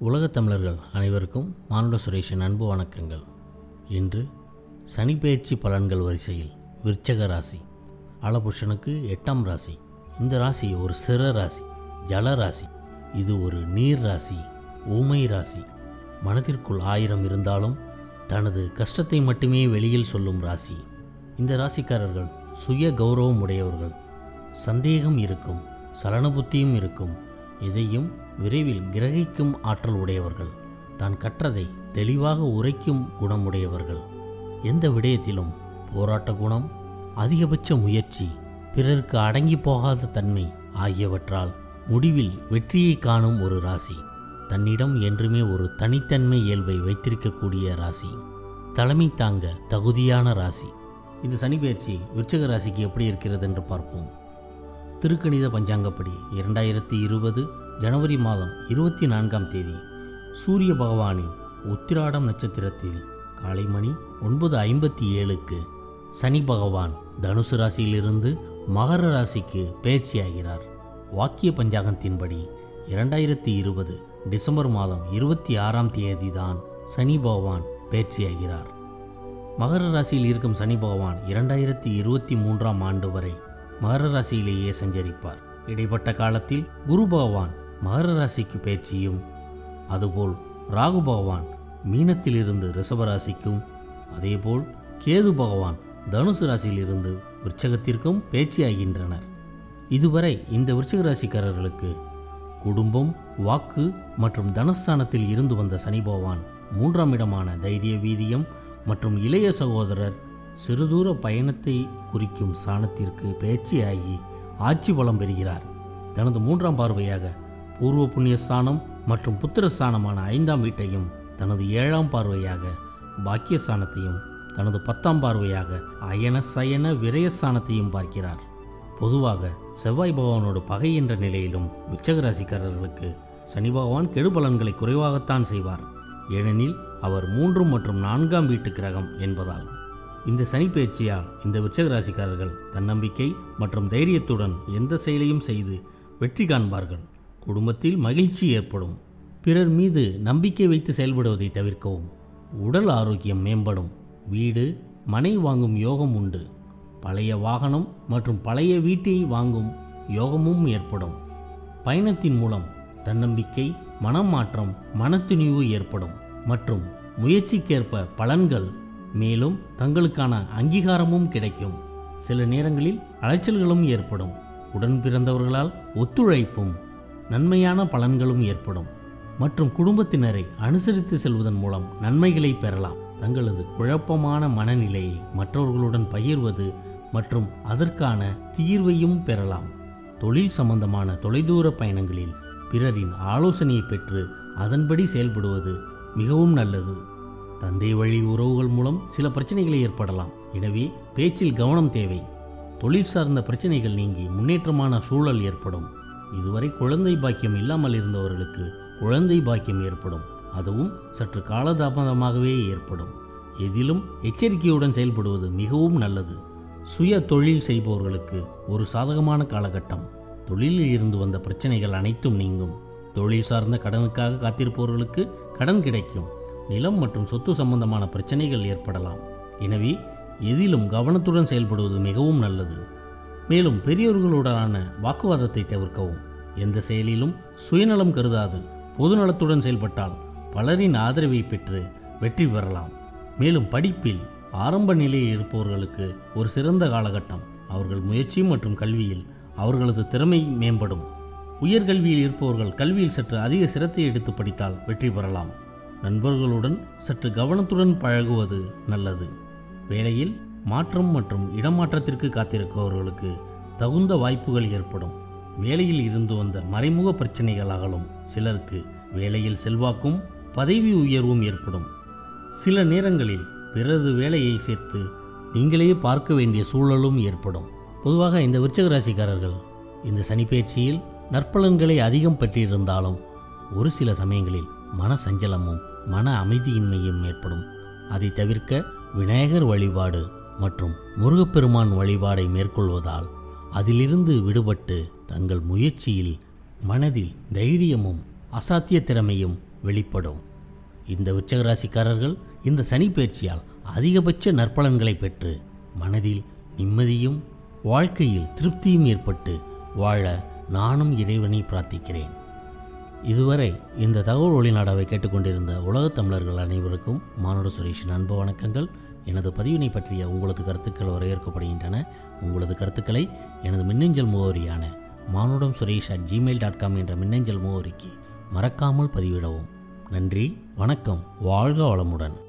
உலகத் தமிழர்கள் அனைவருக்கும் மானுட சுரேஷின் அன்பு வணக்கங்கள். இன்று சனிப்பெயர்ச்சி பலன்கள் வரிசையில் விருச்சக ராசி. அலபுருஷனுக்கு எட்டாம் ராசி. இந்த ராசி ஒரு சிற ராசி ஜல ராசி. இது ஒரு நீர் ராசி ஊமை ராசி. மனதிற்குள் ஆயிரம் இருந்தாலும் தனது கஷ்டத்தை மட்டுமே வெளியில் சொல்லும் ராசி. இந்த ராசிக்காரர்கள் சுய கௌரவம் உடையவர்கள். சந்தேகம் இருக்கும் சலனபுத்தியும் இருக்கும் எதையும் விரைவில் கிரகிக்கும் ஆற்றல் உடையவர்கள். தான் கற்றதை தெளிவாக உரைக்கும் குணமுடையவர்கள். எந்த விடயத்திலும் போராட்ட குணம் அதிகபட்ச முயற்சி பிறருக்கு அடங்கி போகாத தன்மை ஆகியவற்றால் முடிவில் வெற்றியை காணும் ஒரு ராசி. தன்னிடம் என்றுமே ஒரு தனித்தன்மை இயல்பை வைத்திருக்கக்கூடிய ராசி. தலைமை தாங்க தகுதியான ராசி. இந்த சனி பயிற்சி விருச்சக ராசிக்கு எப்படி இருக்கிறது என்று பார்ப்போம். திருக்கணித பஞ்சாங்கப்படி இரண்டாயிரத்தி இருபது ஜனவரி மாதம் இருபத்தி நான்காம் தேதி சூரிய பகவானின் உத்திராடம் நட்சத்திரத்தில் காலை மணி ஒன்பது ஐம்பத்தி ஏழுக்கு சனி பகவான் தனுசு ராசியிலிருந்து மகர ராசிக்கு பயிற்சியாகிறார். வாக்கிய பஞ்சாங்கத்தின்படி இரண்டாயிரத்தி இருபது டிசம்பர் மாதம் இருபத்தி ஆறாம் தேதி தான் சனி பகவான் பயிற்சியாகிறார். மகர ராசியில் இருக்கும் சனி பகவான் இரண்டாயிரத்தி இருபத்தி மூன்றாம் ஆண்டு வரை மகர ராசியிலேயே சஞ்சரிப்பார். இடைப்பட்ட காலத்தில் குரு பகவான் மகர ராசிக்கு பேச்சியும் அதுபோல் ராகு பகவான் மீனத்திலிருந்து ரிஷப ராசிக்கும் அதேபோல் கேது பகவான் தனுசு ராசியிலிருந்து விருச்சகத்திற்கும் பேச்சியாகின்றனர். இதுவரை இந்த விருச்சக ராசிக்காரர்களுக்கு குடும்பம் வாக்கு மற்றும் தனஸ்தானத்தில் இருந்து வந்த சனி பகவான் மூன்றாம் இடமான தைரிய வீரியம் மற்றும் இளைய சகோதரர் சிறுதூர பயணத்தை குறிக்கும் சாணத்திற்கு பேச்சியாகி ஆட்சி பலம் பெறுகிறார். தனது மூன்றாம் பார்வையாக பூர்வ புண்ணிய ஸ்தானம் மற்றும் புத்திர ஸ்தானமான ஐந்தாம் வீட்டையும் தனது ஏழாம் பார்வையாக பாக்கியஸ்தானத்தையும் தனது பத்தாம் பார்வையாக அயன சயன விரயஸ்தானத்தையும் பார்க்கிறார். பொதுவாக செவ்வாய் பகவானோடு பகை என்ற நிலையிலும் மிச்சகராசிக்காரர்களுக்கு சனி பகவான் கெடு பலன்களை குறைவாகத்தான் செய்வார். ஏனெனில் அவர் மூன்று மற்றும் நான்காம் வீட்டு கிரகம் என்பதால் இந்த சனி பயிற்சியால் இந்த விருச்சக ராசிக்காரர்கள் தன்னம்பிக்கை மற்றும் தைரியத்துடன் எந்த செயலையும் செய்து வெற்றி காண்பார்கள். குடும்பத்தில் மகிழ்ச்சி ஏற்படும். பிறர் மீது நம்பிக்கை வைத்து செயல்படுவதை தவிர்க்கவும். உடல் ஆரோக்கியம் மேம்படும். வீடு மனை வாங்கும் யோகம் உண்டு. பழைய வாகனம் மற்றும் பழைய வீட்டை வாங்கும் யோகமும் ஏற்படும். பயணத்தின் மூலம் தன்னம்பிக்கை மனம் மாற்றம் மனத்துணிவு ஏற்படும் மற்றும் முயற்சிக்கேற்ப பலன்கள் மேலும் தங்களுக்கான அங்கீகாரமும் கிடைக்கும். சில நேரங்களில் அலைச்சல்களும் ஏற்படும். உடன் பிறந்தவர்களால் ஒத்துழைப்பும் நன்மையான பலன்களும் ஏற்படும். மற்றும் குடும்பத்தினரை அனுசரித்து செல்வதன் மூலம் நன்மைகளை பெறலாம். தங்களது குழப்பமான மனநிலையை மற்றவர்களுடன் பகிர்வது மற்றும் அதற்கான தீர்வையும் பெறலாம். தொழில் சம்பந்தமான தொலைதூர பயணங்களில் பிறரின் ஆலோசனையை பெற்று அதன்படி செயல்படுவது மிகவும் நல்லது. தந்தை வழி உறவுகள் மூலம் சில பிரச்சனைகளை ஏற்படலாம். எனவே பேச்சில் கவனம் தேவை. தொழில் சார்ந்த பிரச்சனைகள் நீங்கி முன்னேற்றமான சூழல் ஏற்படும். இதுவரை குழந்தை பாக்கியம் இல்லாமல் இருந்தவர்களுக்கு குழந்தை பாக்கியம் ஏற்படும். அதுவும் சற்று காலதாமதமாகவே ஏற்படும். எதிலும் எச்சரிக்கையுடன் செயல்படுவது மிகவும் நல்லது. சுய தொழில் செய்பவர்களுக்கு ஒரு சாதகமான காலகட்டம். தொழிலில் இருந்து வந்த பிரச்சனைகள் அனைத்தும் நீங்கும். தொழில் சார்ந்த கடனுக்காக காத்திருப்பவர்களுக்கு கடன் கிடைக்கும். நிலம் மற்றும் சொத்து சம்பந்தமான பிரச்சனைகள் ஏற்படலாம். எனவே எதிலும் கவனத்துடன் செயல்படுவது மிகவும் நல்லது. மேலும் பெரியோர்களுடனான வாக்குவாதத்தை தவிர்க்கவும். எந்த செயலிலும் சுயநலம் கருதாது. பொதுநலத்துடன் செயல்பட்டால் பலரின் ஆதரவை பெற்று வெற்றி பெறலாம். மேலும் படிப்பில் ஆரம்ப நிலையில் இருப்பவர்களுக்கு ஒரு சிறந்த காலகட்டம். அவர்கள் முயற்சி மற்றும் கல்வியில் அவர்களது திறமை மேம்படும். உயர்கல்வியில் இருப்பவர்கள் கல்வியில் சற்று அதிக சிரத்தை எடுத்து படித்தால் வெற்றி பெறலாம். நண்பர்களுடன் சற்று கவனத்துடன் பழகுவது நல்லது. வேலையில் மாற்றம் மற்றும் இடமாற்றத்திற்கு காத்திருப்பவர்களுக்கு தகுந்த வாய்ப்புகள் ஏற்படும். வேலையில் இருந்து வந்த மறைமுக பிரச்சனைகள் அகலும் சிலருக்கு வேலையில் செல்வாக்கும் பதவி உயர்வும் ஏற்படும். சில நேரங்களில் பிறரது வேலையை சேர்த்து நீங்களே பார்க்க வேண்டிய சூழலும் ஏற்படும். பொதுவாக இந்த விருச்சக ராசிக்காரர்கள் இந்த சனிப்பயிற்சியில் நற்பலன்களை அதிகம் பெற்றிருந்தாலும் ஒரு சில சமயங்களில் மன சஞ்சலமும் மன அமைதியின்மையும் ஏற்படும். அதை தவிர்க்க விநாயகர் வழிபாடு மற்றும் முருகப்பெருமான் வழிபாடை மேற்கொள்வதால் அதிலிருந்து விடுபட்டு தங்கள் முயற்சியில் மனதில் தைரியமும் அசாத்திய திறமையும் வெளிப்படும். இந்த உச்சகராசிக்காரர்கள் இந்த சனி பயிற்சியால் அதிகபட்ச நற்பலன்களை பெற்று மனதில் நிம்மதியும் வாழ்க்கையில் திருப்தியும் ஏற்பட்டு வாழ நானும் இறைவனை பிரார்த்திக்கிறேன். இதுவரை இந்த தகவல் ஒளிநாடாவை கேட்டுக்கொண்டிருந்த உலகத் தமிழர்கள் அனைவருக்கும் மானுட சுரேஷின் அன்பு வணக்கங்கள். எனது பதிவினை பற்றிய உங்களது கருத்துக்கள் வரவேற்கப்படுகின்றன உங்களது கருத்துக்களை எனது மின்னஞ்சல் முகவரியான Manudam Suresh at Gmail dot com என்ற மின்னஞ்சல் முகவரிக்கு மறக்காமல் பதிவிடவும். நன்றி வணக்கம் வாழ்க வளமுடன்.